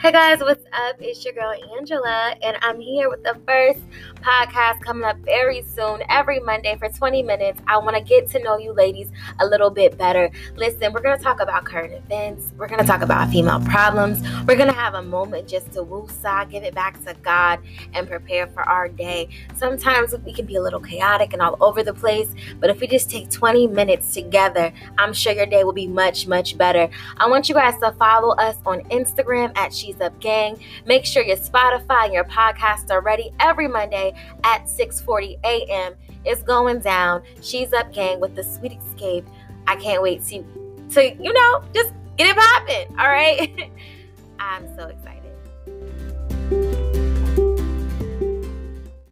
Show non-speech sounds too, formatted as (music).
Hey guys, what's up? It's your girl Angela, and I'm here with the first podcast coming up very soon, every Monday for 20 minutes. I want to get to know you ladies a little bit better. Listen, we're going to talk about current events, we're going to talk about female problems, we're going to have a moment just to woosah, give it back to God, and prepare for our day. Sometimes we can be a little chaotic and all over the place, but if we just take 20 minutes together, I'm sure your day will be much, much better. I want you guys to follow us on Instagram at Up Gang. Make sure your Spotify and your podcast are ready every Monday at 6:40 a.m. It's going down. She's Up Gang with the Sweet Escape. I can't wait to to you know just get it popping. All right. (laughs) I'm so excited.